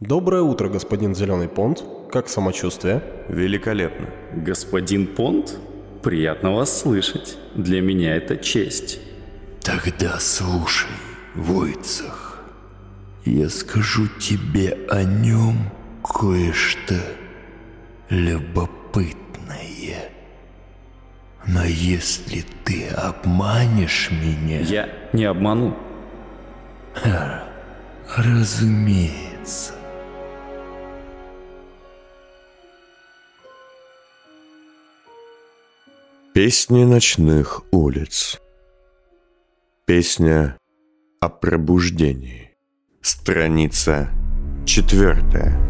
Доброе утро, господин Зеленый Понт. Как самочувствие? Великолепно. Господин Понт, приятно вас слышать. Для меня это честь. Тогда слушай, Войцах. Я скажу тебе о нем кое-что любопытное. Но если ты обманешь меня... Я не обману. Разумеется. Песни ночных улиц. Песня о пробуждении. Страница четвертая.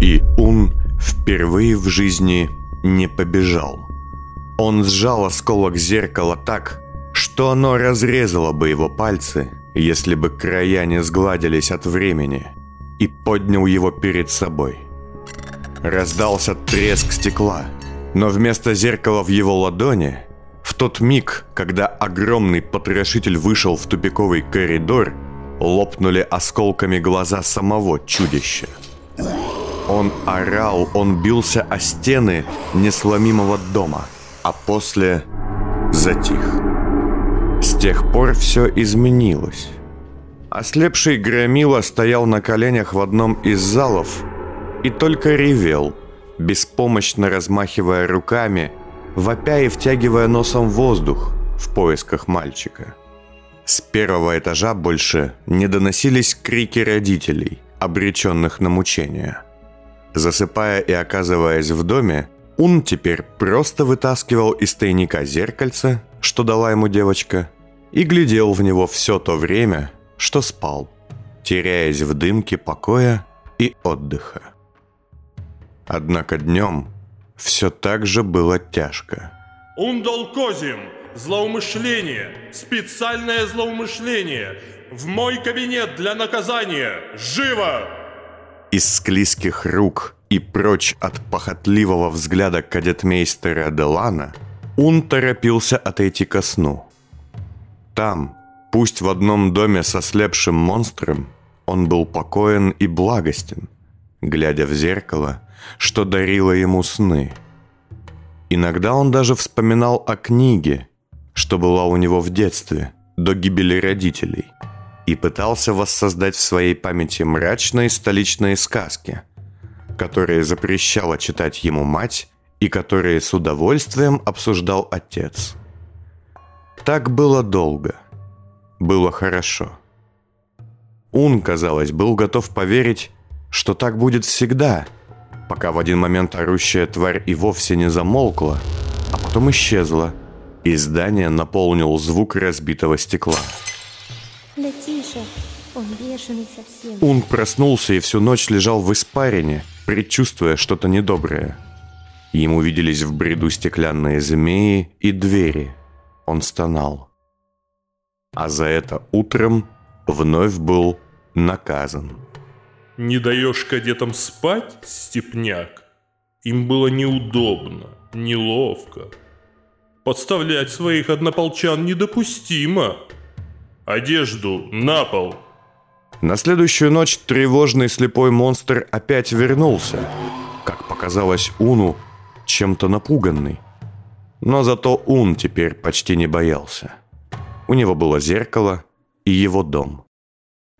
И он впервые в жизни не побежал. Он сжал осколок зеркала так, что оно разрезало бы его пальцы, если бы края не сгладились от времени, и поднял его перед собой. Раздался треск стекла, но вместо зеркала в его ладони, в тот миг, когда огромный потрошитель вышел в тупиковый коридор, лопнули осколками глаза самого чудища. Он орал, он бился о стены несломимого дома, а после затих. С тех пор все изменилось. Ослепший Громила стоял на коленях в одном из залов и только ревел, беспомощно размахивая руками, вопя и втягивая носом воздух в поисках мальчика. С первого этажа больше не доносились крики родителей, обреченных на мучения – Засыпая и оказываясь в доме, он теперь просто вытаскивал из тайника зеркальце, что дала ему девочка, и глядел в него все то время, что спал, теряясь в дымке покоя и отдыха. Однако днем все так же было тяжко. Ундолкозим! Злоумышление! Специальное злоумышление! В мой кабинет для наказания! Живо! из склизких рук и прочь от похотливого взгляда кадетмейстера Делана, он торопился отойти ко сну. Там, пусть в одном доме со слепшим монстром, он был покоен и благостен, глядя в зеркало, что дарило ему сны. Иногда он даже вспоминал о книге, что была у него в детстве, до гибели родителей – и пытался воссоздать в своей памяти мрачные столичные сказки, которые запрещала читать ему мать и которые с удовольствием обсуждал отец. Так было долго. Было хорошо. Ун, казалось, был готов поверить, что так будет всегда, пока в один момент орущая тварь и вовсе не замолкла, а потом исчезла, и здание наполнил звук разбитого стекла. Да тише, он бешеный совсем. Он проснулся и всю ночь лежал в испарине, предчувствуя что-то недоброе. Ему виделись в бреду стеклянные змеи и двери. Он стонал. А за это утром вновь был наказан. Не даешь кадетам спать, степняк? Им было неудобно, неловко. Подставлять своих однополчан недопустимо. Одежду на пол!» На следующую ночь тревожный слепой монстр опять вернулся, как показалось Уну, чем-то напуганный. Но зато Ун теперь почти не боялся. У него было зеркало и его дом.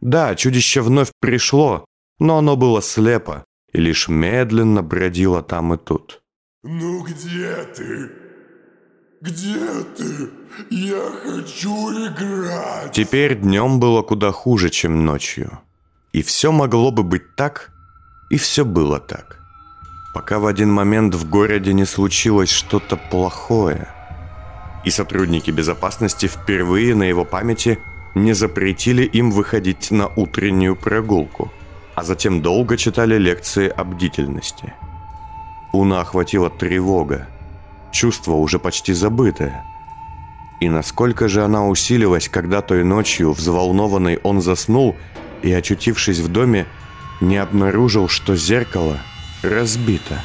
Да, чудище вновь пришло, но оно было слепо и лишь медленно бродило там и тут. «Ну где ты? Где ты? Я хочу играть!» Теперь днем было куда хуже, чем ночью. И все могло бы быть так, и все было так. Пока в один момент в городе не случилось что-то плохое. И сотрудники безопасности впервые на его памяти не запретили им выходить на утреннюю прогулку, а затем долго читали лекции о бдительности. Уна охватила тревога, чувство уже почти забытое. И насколько же она усилилась, когда той ночью, взволнованный, он заснул и, очутившись в доме, не обнаружил, что зеркало разбито.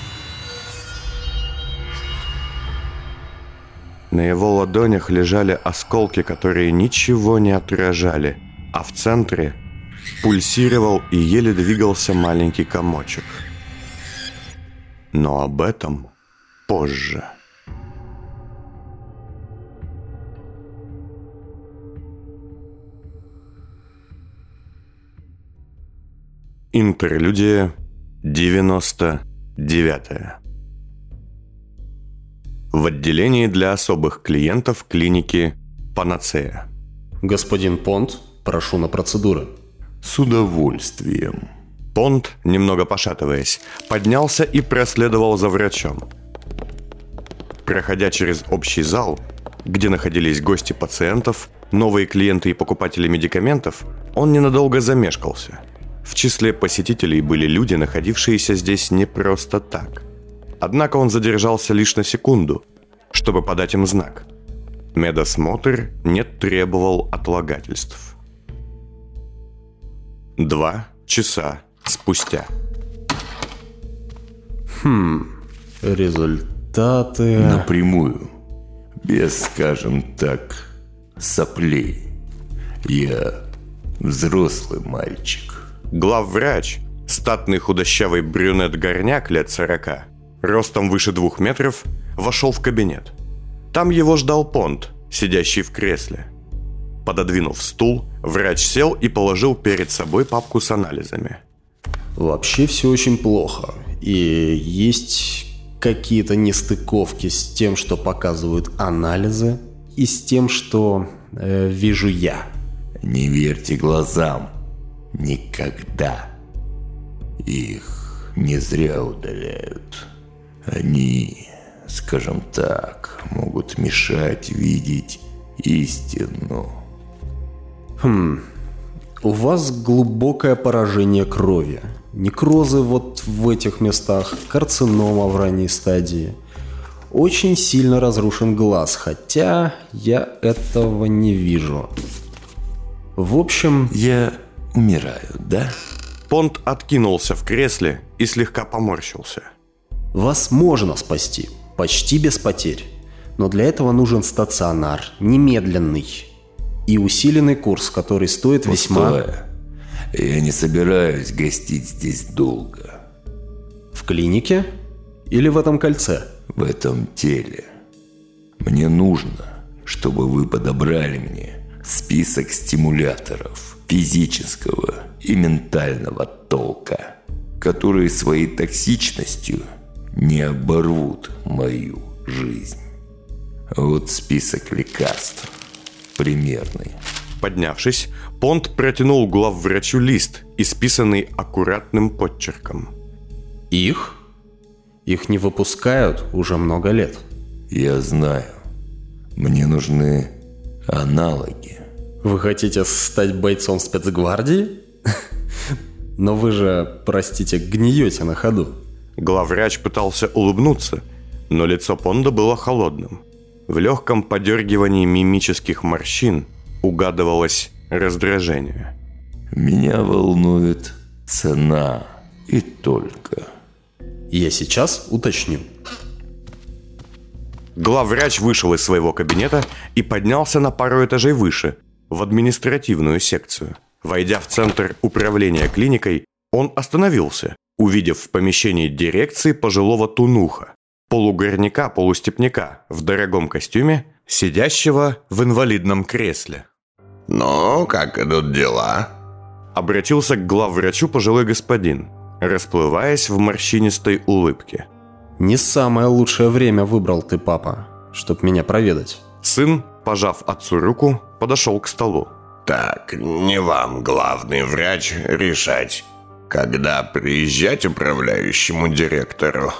На его ладонях лежали осколки, которые ничего не отражали, а в центре пульсировал и еле двигался маленький комочек. Но об этом позже. Интерлюдия 99. В отделении для особых клиентов клиники «Панацея». Господин Понт, прошу на процедуры. С удовольствием. Понт, немного пошатываясь, поднялся и проследовал за врачом. Проходя через общий зал, где находились гости пациентов, новые клиенты и покупатели медикаментов, он ненадолго замешкался – в числе посетителей были люди, находившиеся здесь не просто так. Однако он задержался лишь на секунду, чтобы подать им знак. Медосмотр не требовал отлагательств. Два часа спустя. Хм, результаты... Напрямую. Без, скажем так, соплей. Я взрослый мальчик. Главврач, статный худощавый брюнет-горняк лет сорока, ростом выше двух метров, вошел в кабинет. Там его ждал Понт, сидящий в кресле. Пододвинув стул, врач сел и положил перед собой папку с анализами. Вообще все очень плохо. И есть какие-то нестыковки с тем, что показывают анализы, и с тем, что э, вижу я. Не верьте глазам. Никогда. Их не зря удаляют. Они, скажем так, могут мешать видеть истину. Хм, у вас глубокое поражение крови. Некрозы вот в этих местах, карцинома в ранней стадии. Очень сильно разрушен глаз, хотя я этого не вижу. В общем... Я умираю, да? Понт откинулся в кресле и слегка поморщился. Вас можно спасти, почти без потерь. Но для этого нужен стационар, немедленный. И усиленный курс, который стоит весьма... Пустое. Я не собираюсь гостить здесь долго. В клинике? Или в этом кольце? В этом теле. Мне нужно, чтобы вы подобрали мне список стимуляторов физического и ментального толка, которые своей токсичностью не оборвут мою жизнь. Вот список лекарств. Примерный. Поднявшись, Понт протянул главврачу лист, исписанный аккуратным подчерком. Их? Их не выпускают уже много лет. Я знаю. Мне нужны аналоги. Вы хотите стать бойцом спецгвардии? Но вы же, простите, гниете на ходу. Главврач пытался улыбнуться, но лицо Понда было холодным. В легком подергивании мимических морщин угадывалось раздражение. Меня волнует цена и только. Я сейчас уточню. Главврач вышел из своего кабинета и поднялся на пару этажей выше, в административную секцию. Войдя в центр управления клиникой, он остановился, увидев в помещении дирекции пожилого тунуха, полугорняка-полустепняка в дорогом костюме, сидящего в инвалидном кресле. «Ну, как идут дела?» Обратился к главврачу пожилой господин, расплываясь в морщинистой улыбке. Не самое лучшее время выбрал ты, папа, чтоб меня проведать. Сын, пожав отцу руку, подошел к столу. «Так, не вам, главный врач, решать, когда приезжать управляющему директору,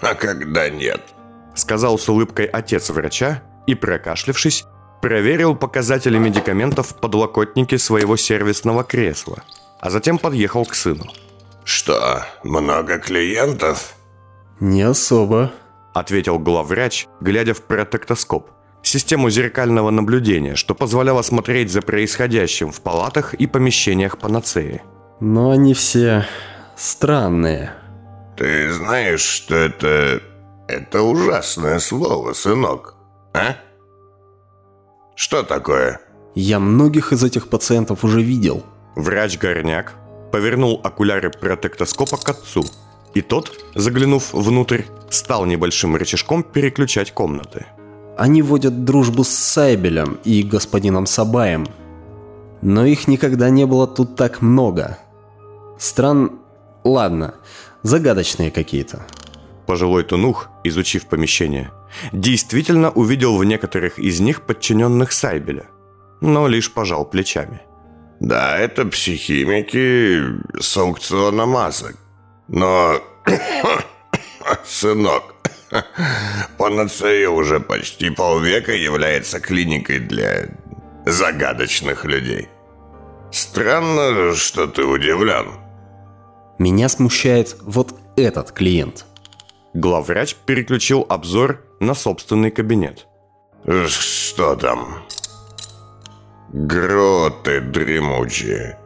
а когда нет», сказал с улыбкой отец врача и, прокашлявшись, проверил показатели медикаментов в подлокотнике своего сервисного кресла, а затем подъехал к сыну. «Что, много клиентов?» Не особо, ответил главврач, глядя в протектоскоп, систему зеркального наблюдения, что позволяло смотреть за происходящим в палатах и помещениях панацеи. Но они все странные. «Ты знаешь, что это... это ужасное слово, сынок, а?» «Что такое?» Я многих из этих пациентов уже видел. Врач-горняк повернул окуляры протектоскопа к отцу, и тот, заглянув внутрь, стал небольшим рычажком переключать комнаты. Они водят дружбу с Сайбелем и господином Сабаем. Но их никогда не было тут так много. Стран... Ладно, загадочные какие-то. Пожилой Тунух, изучив помещение, действительно увидел в некоторых из них подчиненных Сайбеля, но лишь пожал плечами. Да, это психимики с аукциона масок. Но, сынок, панацея уже почти полвека является клиникой для загадочных людей. Странно, что ты удивлен. Меня смущает вот этот клиент. Главврач переключил обзор на собственный кабинет. Что там? Гроты дремучие.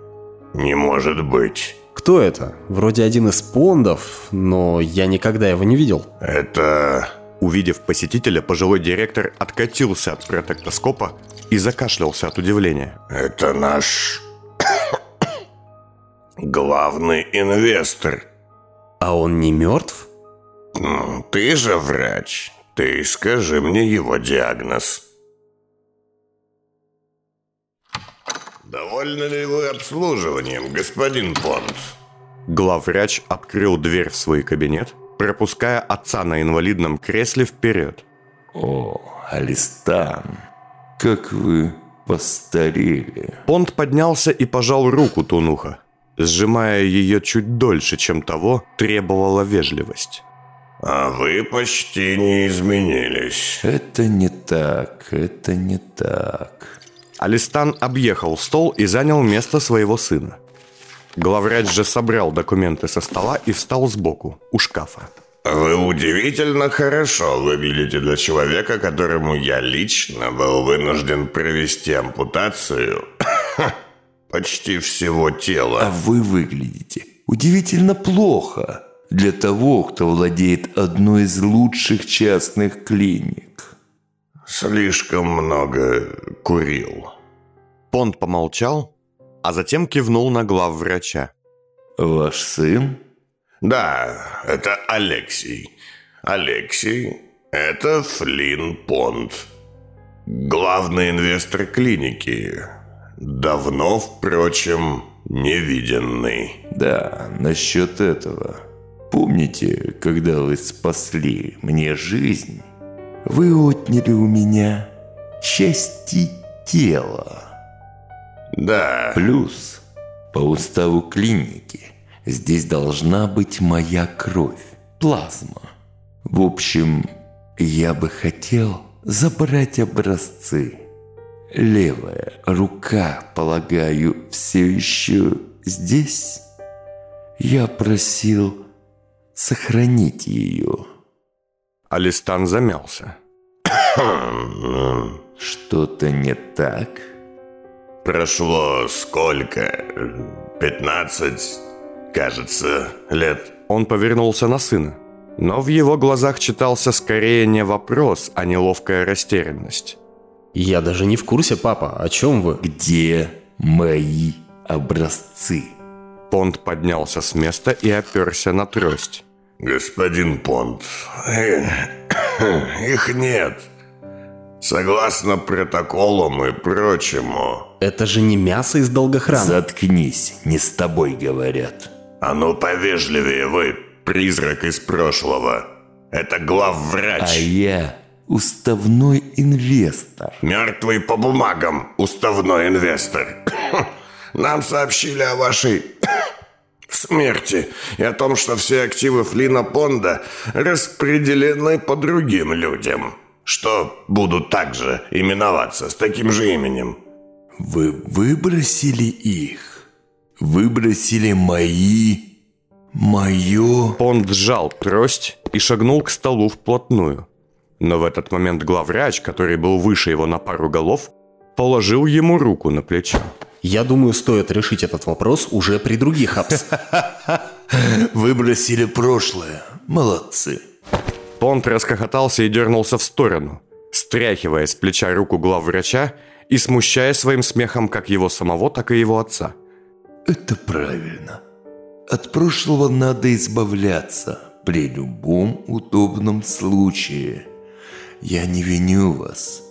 Не может быть. Кто это? Вроде один из пондов, но я никогда его не видел. Это... Увидев посетителя, пожилой директор откатился от протектоскопа и закашлялся от удивления. Это наш... главный инвестор. А он не мертв? Ну, Ты же врач. Ты скажи мне его диагноз. Довольны ли вы обслуживанием, господин Понт? Главврач открыл дверь в свой кабинет, пропуская отца на инвалидном кресле вперед. О, Алистан, как вы постарели. Понт поднялся и пожал руку Тунуха, сжимая ее чуть дольше, чем того требовала вежливость. А вы почти не изменились. Это не так, это не так. Алистан объехал стол и занял место своего сына. Главврач же собрал документы со стола и встал сбоку, у шкафа. Вы удивительно хорошо выглядите для человека, которому я лично был вынужден провести ампутацию почти всего А тела. вы выглядите удивительно плохо для того, кто владеет одной из лучших частных клиник. Слишком много курил. Понт помолчал, а затем кивнул на главврача. Ваш сын? Да, это Алексей. Алексей – это Флинн Понт. Главный инвестор клиники. Давно, впрочем, невиденный. Да, насчет этого. Помните, когда вы спасли мне жизнь, вы отняли у меня части тела. Да, Плюс, по уставу клиники, здесь должна быть моя кровь, плазма. В общем, я бы хотел забрать образцы. Левая рука, полагаю, все еще здесь? Я просил сохранить ее. Алистан замялся. Что-то не так? прошло сколько? Пятнадцать, кажется, лет. Он повернулся на сына, но в его глазах читался скорее не вопрос, а неловкая растерянность. Я даже не в курсе, папа, о чем вы? Где мои образцы? Понт поднялся с места и оперся на трость. Господин Понт, э, их нет. Согласно протоколам и прочему. Это же не мясо из долгохрана. Заткнись, не с тобой говорят. А ну повежливее вы, призрак из прошлого. Это главврач. А я уставной инвестор. Мертвый по бумагам, уставной инвестор. Нам сообщили о вашей смерти и о том, что все активы Флина Понда распределены по другим людям, что будут также именоваться с таким же именем. Вы выбросили их? Выбросили мои... Мое... Понт сжал трость и шагнул к столу вплотную. Но в этот момент главврач, который был выше его на пару голов, положил ему руку на плечо. Я думаю, стоит решить этот вопрос уже при других апс. Выбросили прошлое. Молодцы. Понт расхохотался и дернулся в сторону, стряхивая с плеча руку главврача и смущая своим смехом как его самого, так и его отца. Это правильно. От прошлого надо избавляться при любом удобном случае. Я не виню вас.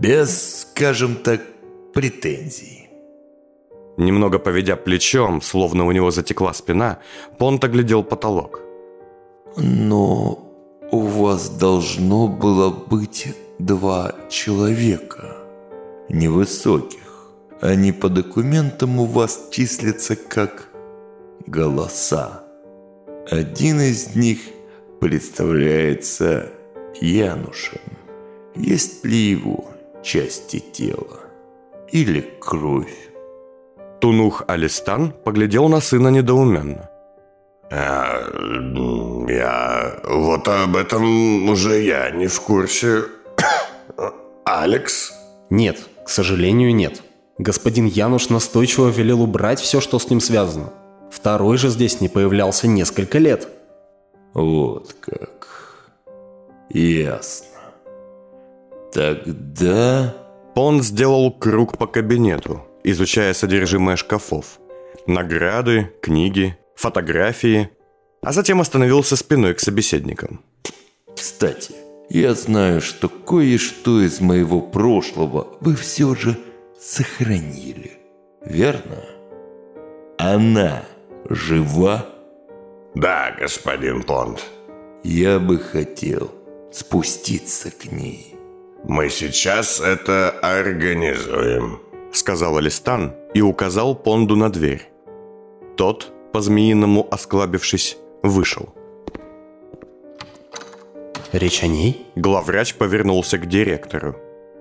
Без, скажем так, претензий. Немного поведя плечом, словно у него затекла спина, Понт оглядел потолок. Но у вас должно было быть два человека. Невысоких. Они по документам у вас числятся как голоса. Один из них представляется Янушем. Есть ли его части тела? Или кровь? Тунух Алистан поглядел на сына недоуменно. А, я... Вот об этом уже я не в курсе. Алекс? Нет, к сожалению, нет. Господин Януш настойчиво велел убрать все, что с ним связано. Второй же здесь не появлялся несколько лет. Вот как. Ясно. Тогда... Понт сделал круг по кабинету, изучая содержимое шкафов. Награды, книги, фотографии, а затем остановился спиной к собеседникам. Кстати, я знаю, что кое-что из моего прошлого вы все же сохранили. Верно? Она жива? Да, господин Понт. Я бы хотел спуститься к ней. Мы сейчас это организуем. Сказал Алистан и указал Понду на дверь. Тот, по-змеиному осклабившись, вышел. Речь о ней? Главврач повернулся к директору.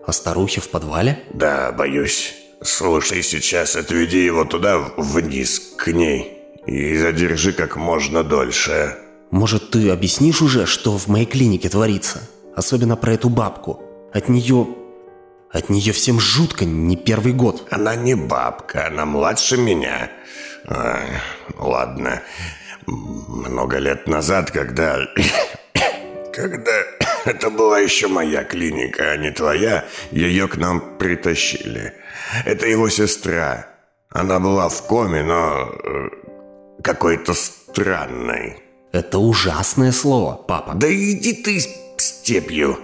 О старухе в подвале? Да, боюсь. Слушай, сейчас отведи его туда, вниз, к ней. И задержи как можно дольше. Может, ты объяснишь уже, что в моей клинике творится? Особенно про эту бабку. От нее... От нее всем жутко, не первый год. Она не бабка, она младше меня. А, ладно. Много лет назад, когда... Когда это была еще моя клиника, а не твоя, ее к нам притащили. Это его сестра. Она была в коме, но э, какой-то странной. Это ужасное слово, папа. Да иди ты степью.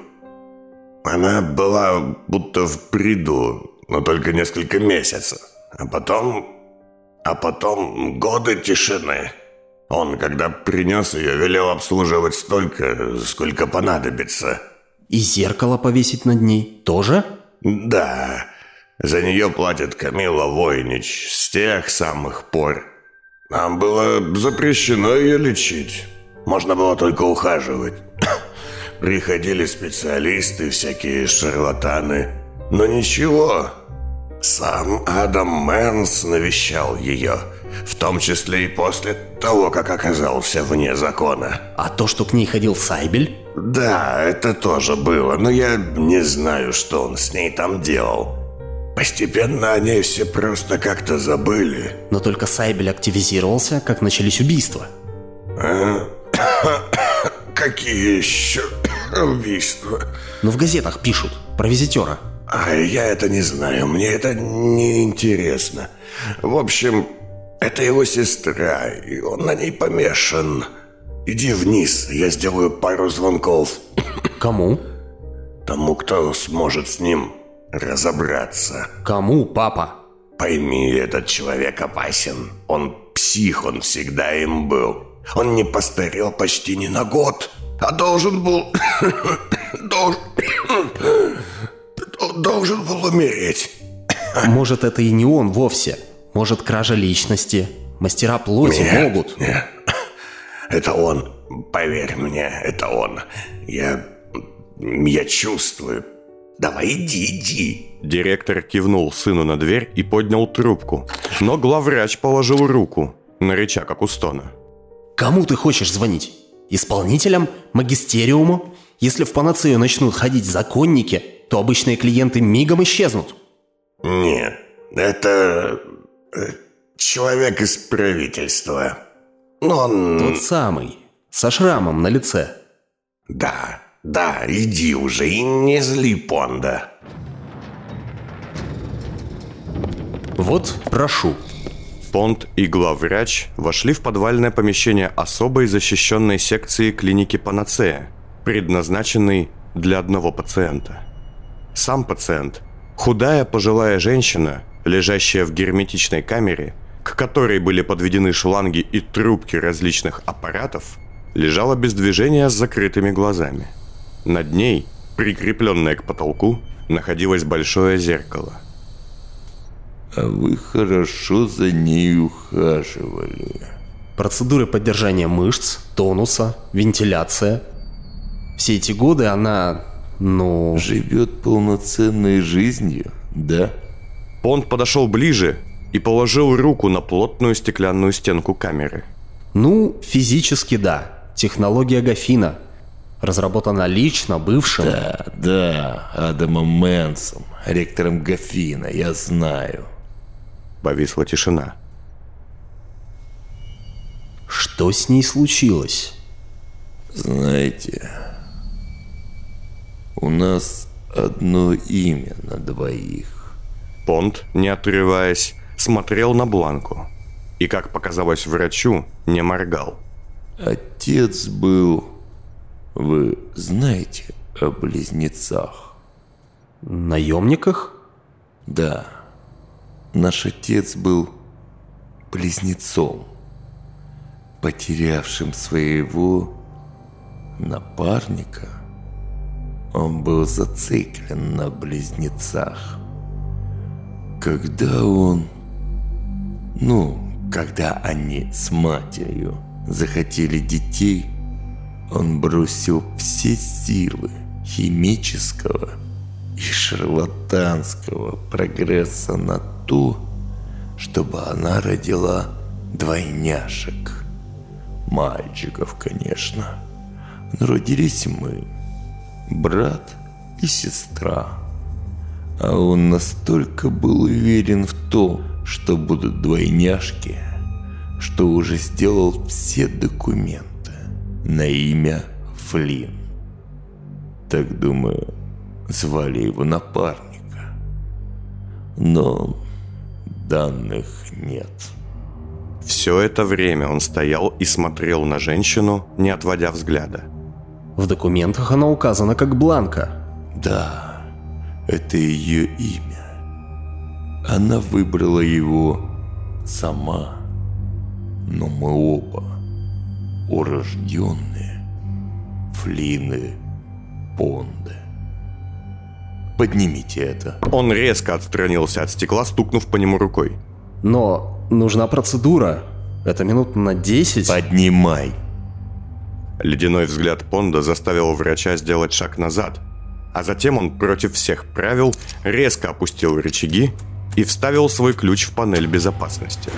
Она была будто в бреду, но только несколько месяцев. А потом... А потом годы тишины. Он, когда принес ее, велел обслуживать столько, сколько понадобится. И зеркало повесить над ней тоже? Да, за нее платит Камила Войнич с тех самых пор. Нам было запрещено ее лечить. Можно было только ухаживать. Приходили специалисты, всякие шарлатаны. Но ничего, сам Адам Мэнс навещал ее. В том числе и после того, как оказался вне закона. А то, что к ней ходил Сайбель? Да, это тоже было, но я не знаю, что он с ней там делал. Постепенно о ней все просто как-то забыли. Но только Сайбель активизировался, как начались убийства. А? Какие еще убийства? Но в газетах пишут про визитера. А я это не знаю, мне это не интересно. В общем, это его сестра, и он на ней помешан. Иди вниз, я сделаю пару звонков. Кому? Тому, кто сможет с ним разобраться. Кому, папа? Пойми, этот человек опасен. Он псих, он всегда им был. Он не постарел почти ни на год, а должен был... должен... должен был умереть. Может, это и не он вовсе. Может, кража личности. Мастера плоти Нет, могут. нет. Это он. Поверь мне, это он. Я... Я чувствую. Давай иди, иди. Директор кивнул сыну на дверь и поднял трубку. Но главврач положил руку на рычаг Акустона. Кому ты хочешь звонить? Исполнителям? Магистериуму? Если в панацею начнут ходить законники, то обычные клиенты мигом исчезнут. Нет, это... э, Человек из правительства. Но он... Тот самый, со шрамом на лице. Да, да, иди уже и не зли Понда. Вот, прошу. Понт и главврач вошли в подвальное помещение особой защищенной секции клиники Панацея, предназначенной для одного пациента. Сам пациент – худая пожилая женщина, лежащая в герметичной камере, к которой были подведены шланги и трубки различных аппаратов, лежала без движения с закрытыми глазами. Над ней, прикрепленное к потолку, находилось большое зеркало. А вы хорошо за ней ухаживали. Процедуры поддержания мышц, тонуса, вентиляция. Все эти годы она, ну... Живет полноценной жизнью, да? Понт подошел ближе и положил руку на плотную стеклянную стенку камеры. Ну, физически да. Технология Гафина. Разработана лично бывшим... Да, да, Адамом Мэнсом, ректором Гафина, я знаю. Повисла тишина. Что с ней случилось? Знаете, у нас одно имя на двоих. Понт, не отрываясь, смотрел на Бланку. И, как показалось врачу, не моргал. Отец был... Вы знаете о близнецах? Наемниках? Да. Наш отец был близнецом, потерявшим своего напарника. Он был зациклен на близнецах. Когда он... Ну, когда они с матерью захотели детей, он бросил все силы химического и шарлатанского прогресса на то, чтобы она родила двойняшек. Мальчиков, конечно. Но родились мы, брат и сестра. А он настолько был уверен в том, что будут двойняшки, что уже сделал все документы на имя Флинн. Так думаю, звали его напарника. Но данных нет. Все это время он стоял и смотрел на женщину, не отводя взгляда. В документах она указана как Бланка. Да, это ее имя. Она выбрала его сама. Но мы оба урожденные Флины Понды. Поднимите это. Он резко отстранился от стекла, стукнув по нему рукой. Но нужна процедура. Это минут на 10. Поднимай. Ледяной взгляд Понда заставил врача сделать шаг назад, а затем он против всех правил резко опустил рычаги и вставил свой ключ в панель безопасности.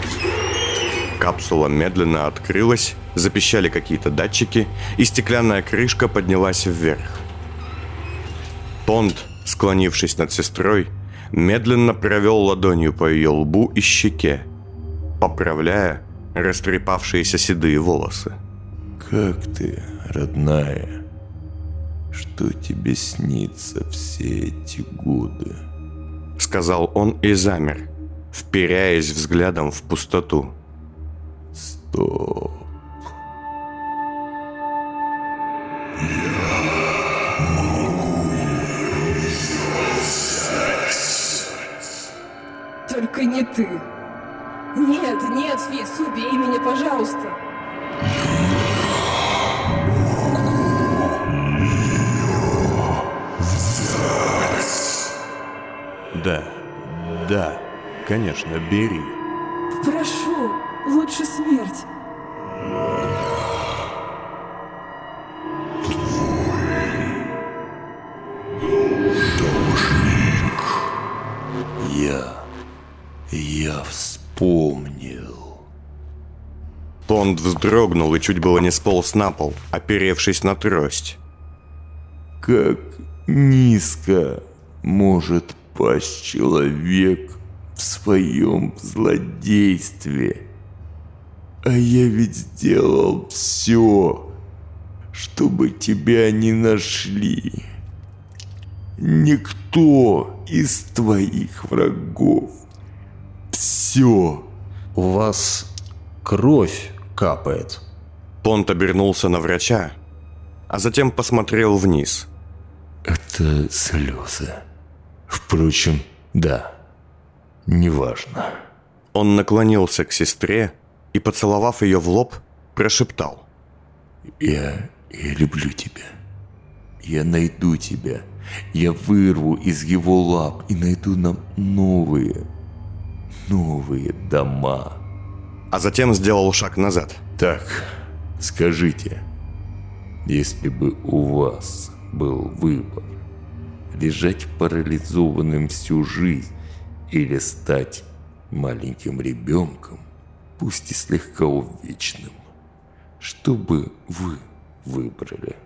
Капсула медленно открылась, запищали какие-то датчики, и стеклянная крышка поднялась вверх. Понд, склонившись над сестрой, медленно провел ладонью по ее лбу и щеке, поправляя растрепавшиеся седые волосы. Как ты, родная? Что тебе снится все эти годы? Сказал он и замер, вперяясь взглядом в пустоту. Стоп. Только не ты. Нет, нет, Фиц, убей меня, пожалуйста. Да, да, конечно, бери. Прошу, лучше смерть. Я... Я вспомнил. Понд вздрогнул и чуть было не сполз на пол, оперевшись на трость. Как низко может пасть человек в своем злодействе. А я ведь сделал все, чтобы тебя не нашли. Никто из твоих врагов. Все у вас кровь капает. Понт обернулся на врача, а затем посмотрел вниз. Это слезы. Впрочем, да, неважно. Он наклонился к сестре и, поцеловав ее в лоб, прошептал. Я, я люблю тебя. Я найду тебя. Я вырву из его лап и найду нам новые, новые дома. А затем сделал шаг назад. Так, скажите, если бы у вас был выбор, лежать парализованным всю жизнь или стать маленьким ребенком, пусть и слегка увечным, что бы вы выбрали?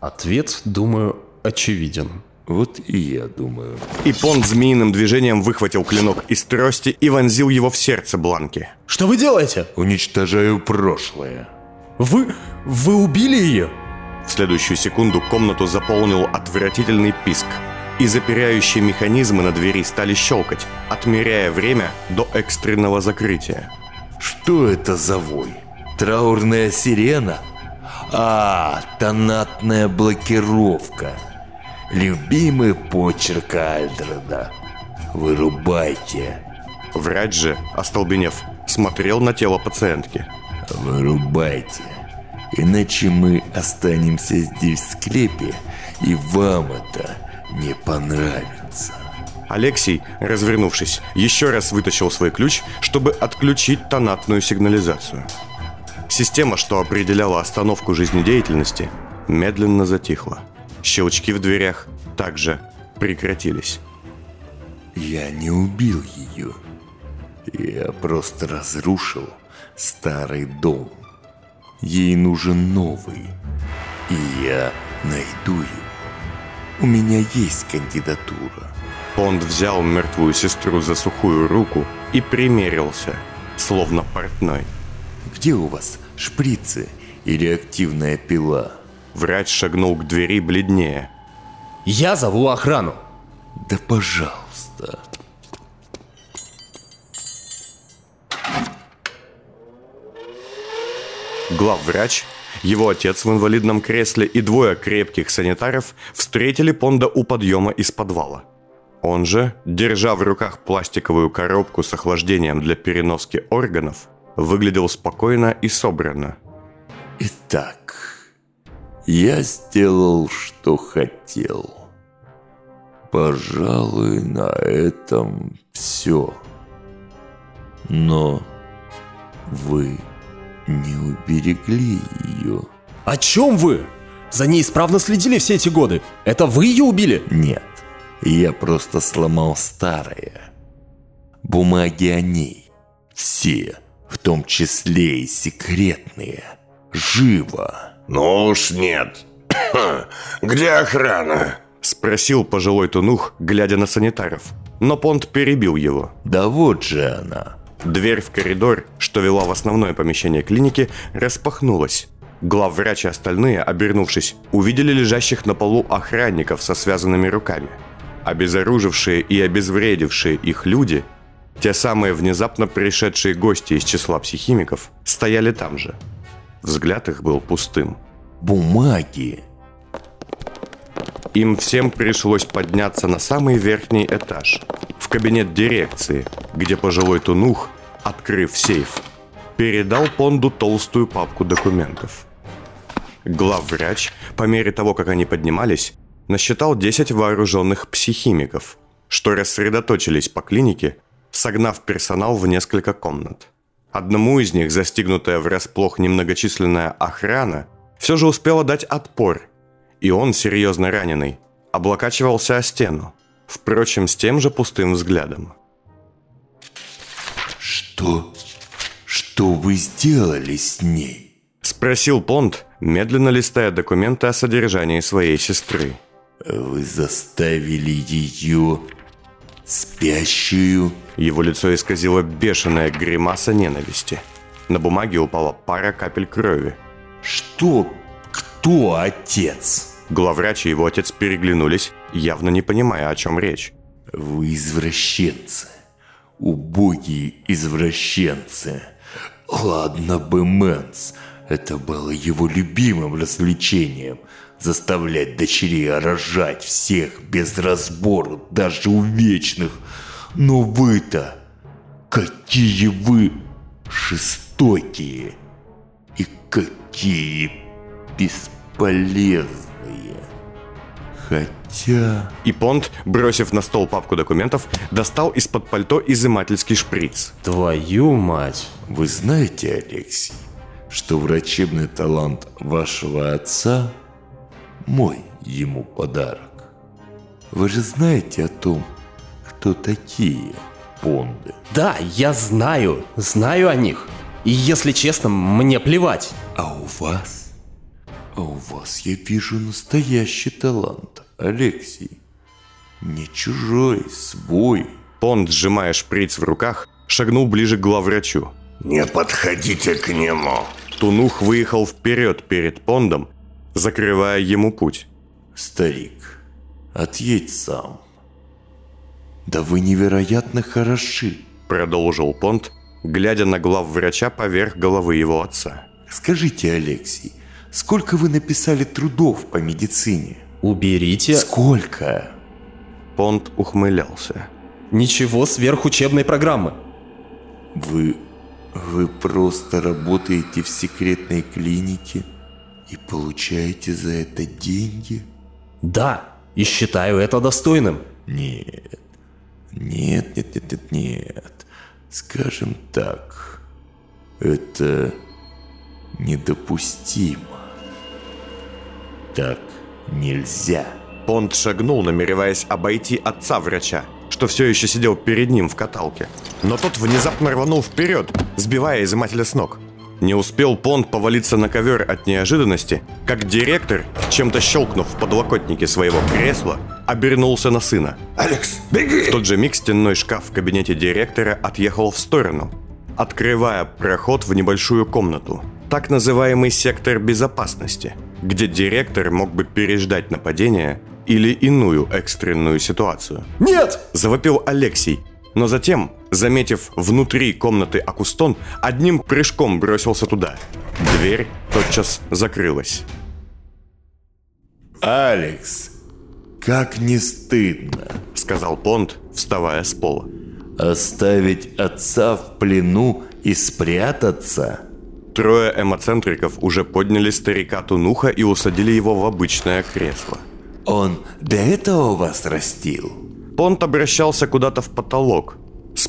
Ответ, думаю, очевиден. Вот и я думаю. И Понт змеиным движением выхватил клинок из трости и вонзил его в сердце Бланки. Что вы делаете? Уничтожаю прошлое. Вы... вы убили ее? В следующую секунду комнату заполнил отвратительный писк. И запирающие механизмы на двери стали щелкать, отмеряя время до экстренного закрытия. Что это за вой? Траурная сирена? А, тонатная блокировка. Любимый почерк Альдреда. Вырубайте. Врач же, остолбенев, смотрел на тело пациентки. Вырубайте. Иначе мы останемся здесь в склепе, и вам это не понравится. Алексей, развернувшись, еще раз вытащил свой ключ, чтобы отключить тонатную сигнализацию. Система, что определяла остановку жизнедеятельности, медленно затихла. Щелчки в дверях также прекратились. Я не убил ее. Я просто разрушил старый дом. Ей нужен новый. И я найду его. У меня есть кандидатура. Понд взял мертвую сестру за сухую руку и примерился, словно портной. Где у вас шприцы и реактивная пила? Врач шагнул к двери бледнее. Я зову охрану. Да пожалуйста. Главврач, его отец в инвалидном кресле и двое крепких санитаров встретили Понда у подъема из подвала. Он же, держа в руках пластиковую коробку с охлаждением для переноски органов, выглядел спокойно и собранно. Итак, я сделал, что хотел. Пожалуй, на этом все. Но вы не уберегли ее. О чем вы? За ней исправно следили все эти годы. Это вы ее убили? Нет, я просто сломал старое. Бумаги о ней. Все, в том числе и секретные. Живо. Ну уж нет. Где охрана? Спросил пожилой тунух, глядя на санитаров. Но Понт перебил его. Да вот же она. Дверь в коридор, что вела в основное помещение клиники, распахнулась. Главврач и остальные, обернувшись, увидели лежащих на полу охранников со связанными руками. Обезоружившие и обезвредившие их люди, те самые внезапно пришедшие гости из числа психимиков, стояли там же. Взгляд их был пустым. Бумаги. Им всем пришлось подняться на самый верхний этаж, в кабинет дирекции, где пожилой тунух, открыв сейф, передал Понду толстую папку документов. Главврач, по мере того, как они поднимались, насчитал 10 вооруженных психимиков, что рассредоточились по клинике, согнав персонал в несколько комнат. Одному из них, застигнутая врасплох немногочисленная охрана, все же успела дать отпор, и он, серьезно раненый, облокачивался о стену, впрочем, с тем же пустым взглядом. Что? Что вы сделали с ней? Спросил Понт, медленно листая документы о содержании своей сестры. Вы заставили ее спящую? Его лицо исказило бешеная гримаса ненависти. На бумаге упала пара капель крови. Что? Кто отец? Главврач и его отец переглянулись, явно не понимая, о чем речь. Вы извращенцы. убогие извращенцы. Ладно бы Мэнс, это было его любимым развлечением – заставлять дочерей рожать всех без разбору, даже у вечных. Но вы-то, какие вы жестокие и какие бесполезные. Хотя... И Понт, бросив на стол папку документов, достал из-под пальто изымательский шприц. Твою мать. Вы знаете, Алексей, что врачебный талант вашего отца – мой ему подарок. Вы же знаете о том, кто такие понды. Да, я знаю, знаю о них. И если честно, мне плевать. А у вас? А у вас я вижу настоящий талант, Алексей. Не чужой, свой. Понт, сжимая шприц в руках, шагнул ближе к главврачу. Не подходите к нему. Тунух выехал вперед перед Пондом, закрывая ему путь. Старик, отъедь сам. Да вы невероятно хороши. Продолжил Понт, глядя на главврача поверх головы его отца. Скажите, Алексей, сколько вы написали трудов по медицине? Уберите... Сколько? Понт ухмылялся. Ничего сверхучебной программы. Вы... Вы просто работаете в секретной клинике и получаете за это деньги? Да, и считаю это достойным. Нет. Нет, нет, нет, нет, нет. Скажем так, это недопустимо. Так нельзя. Понт шагнул, намереваясь обойти отца врача, что все еще сидел перед ним в каталке. Но тот внезапно рванул вперед, сбивая изымателя с ног. Не успел Понт повалиться на ковер от неожиданности, как директор, чем-то щелкнув в подлокотнике своего кресла, обернулся на сына. Алекс, беги! В тот же миг стенной шкаф в кабинете директора отъехал в сторону, открывая проход в небольшую комнату. Так называемый сектор безопасности, где директор мог бы переждать нападение или иную экстренную ситуацию. Нет! Завопил Алексей, но затем, заметив внутри комнаты Акустон, одним прыжком бросился туда. Дверь тотчас закрылась. Алекс, как не стыдно Сказал Понт, вставая с пола. оставить отца в плену и спрятаться? Трое эмоцентриков уже подняли старика Тунуха и усадили его в обычное кресло. Он до этого вас растил? Понт обращался куда-то в потолок,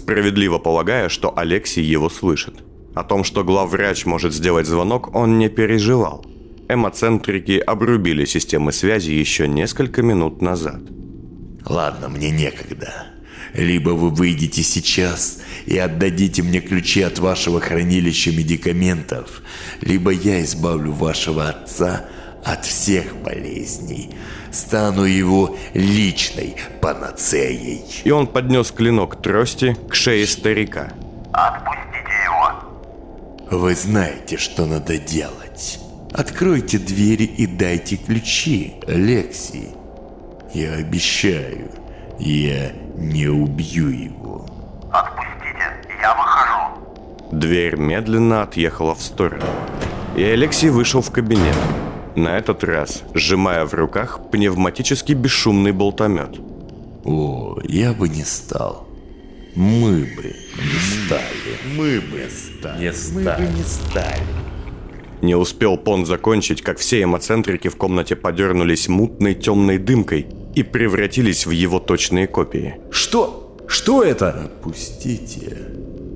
справедливо полагая, что Алексей его слышит. О том, что главврач может сделать звонок, он не переживал. Эмоцентрики обрубили системы связи еще несколько минут назад. Ладно, мне некогда. Либо вы выйдете сейчас и отдадите мне ключи от вашего хранилища медикаментов, либо я избавлю вашего отца от всех болезней. Стану его личной панацеей. И он поднес клинок трости к шее старика. Вы знаете, что надо делать. Откройте двери и дайте ключи, Алексей. Я обещаю, я не убью его. Дверь медленно отъехала в сторону. И Алексей вышел в кабинет. На этот раз, сжимая в руках пневматический бесшумный болтомет. О, я бы не стал. Мы бы не стали. Мы бы не стали. Мы бы не стали. Не успел Пон закончить, как все эмоцентрики в комнате подернулись мутной темной дымкой и превратились в его точные копии. Что? Что это? Опустите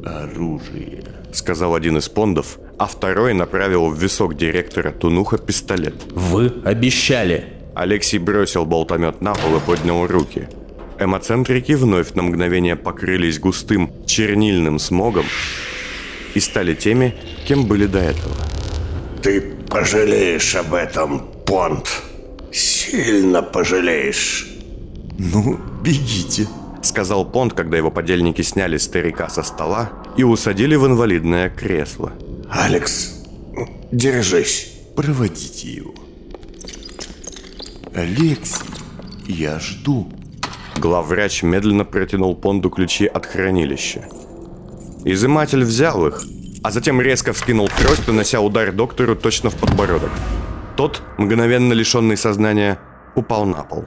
оружие. Сказал один из пондов, а второй направил в висок директора Тунуха пистолет. Вы обещали. Алексей бросил болтомет на пол и поднял руки. Эмоцентрики вновь на мгновение покрылись густым чернильным смогом и стали теми, кем были до этого. Ты пожалеешь об этом, Понт. Сильно пожалеешь. Ну, бегите. Сказал Понт, когда его подельники сняли старика со стола и усадили в инвалидное кресло. Алекс, держись. Проводите его. Алексей, я жду. Главврач медленно протянул Понду ключи от хранилища. Изыматель взял их, а затем резко вскинул трость, нанося удар доктору точно в подбородок. Тот, мгновенно лишенный сознания, упал на пол.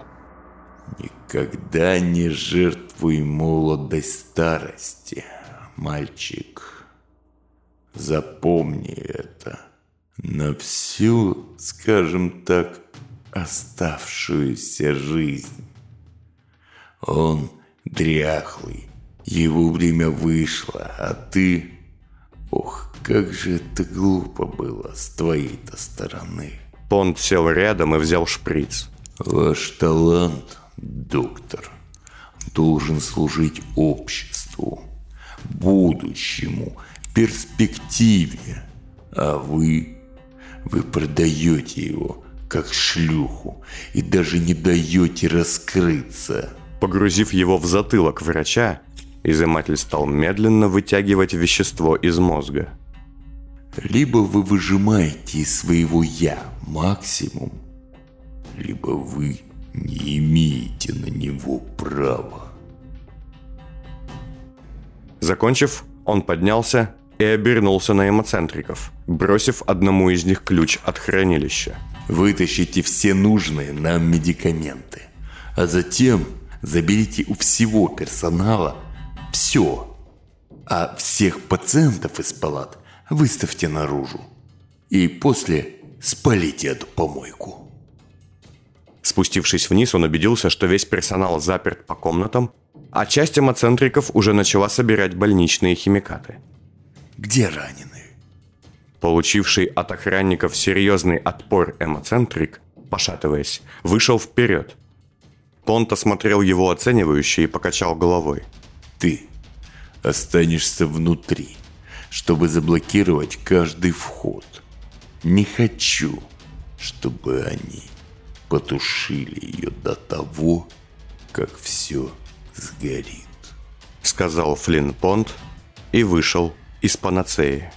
Никогда не жертвуй молодость старости, мальчик. Запомни это. На всю, скажем так, оставшуюся жизнь. Он дряхлый, его время вышло, а ты... Ох, как же это глупо было с твоей-то стороны. Понд сел рядом и взял шприц. Ваш талант, доктор, должен служить обществу, будущему, перспективе. А вы, вы продаете его, как шлюху, и даже не даете раскрыться. Погрузив его в затылок врача, изыматель стал медленно вытягивать вещество из мозга. Либо вы выжимаете из своего «я» максимум, либо вы не имеете на него права. Закончив, он поднялся и обернулся на эмоцентриков, бросив одному из них ключ от хранилища. Вытащите все нужные нам медикаменты, а затем заберите у всего персонала все, а всех пациентов из палат выставьте наружу. И после спалите эту помойку. Спустившись вниз, он убедился, что весь персонал заперт по комнатам, а часть эмоцентриков уже начала собирать больничные химикаты. Где раненые? Получивший от охранников серьезный отпор эмоцентрик, пошатываясь, вышел вперед. Понт осмотрел его оценивающе и покачал головой. Ты останешься внутри, чтобы заблокировать каждый вход. Не хочу, чтобы они потушили ее до того, как все сгорит», — сказал Флинн Понт, и вышел из панацеи.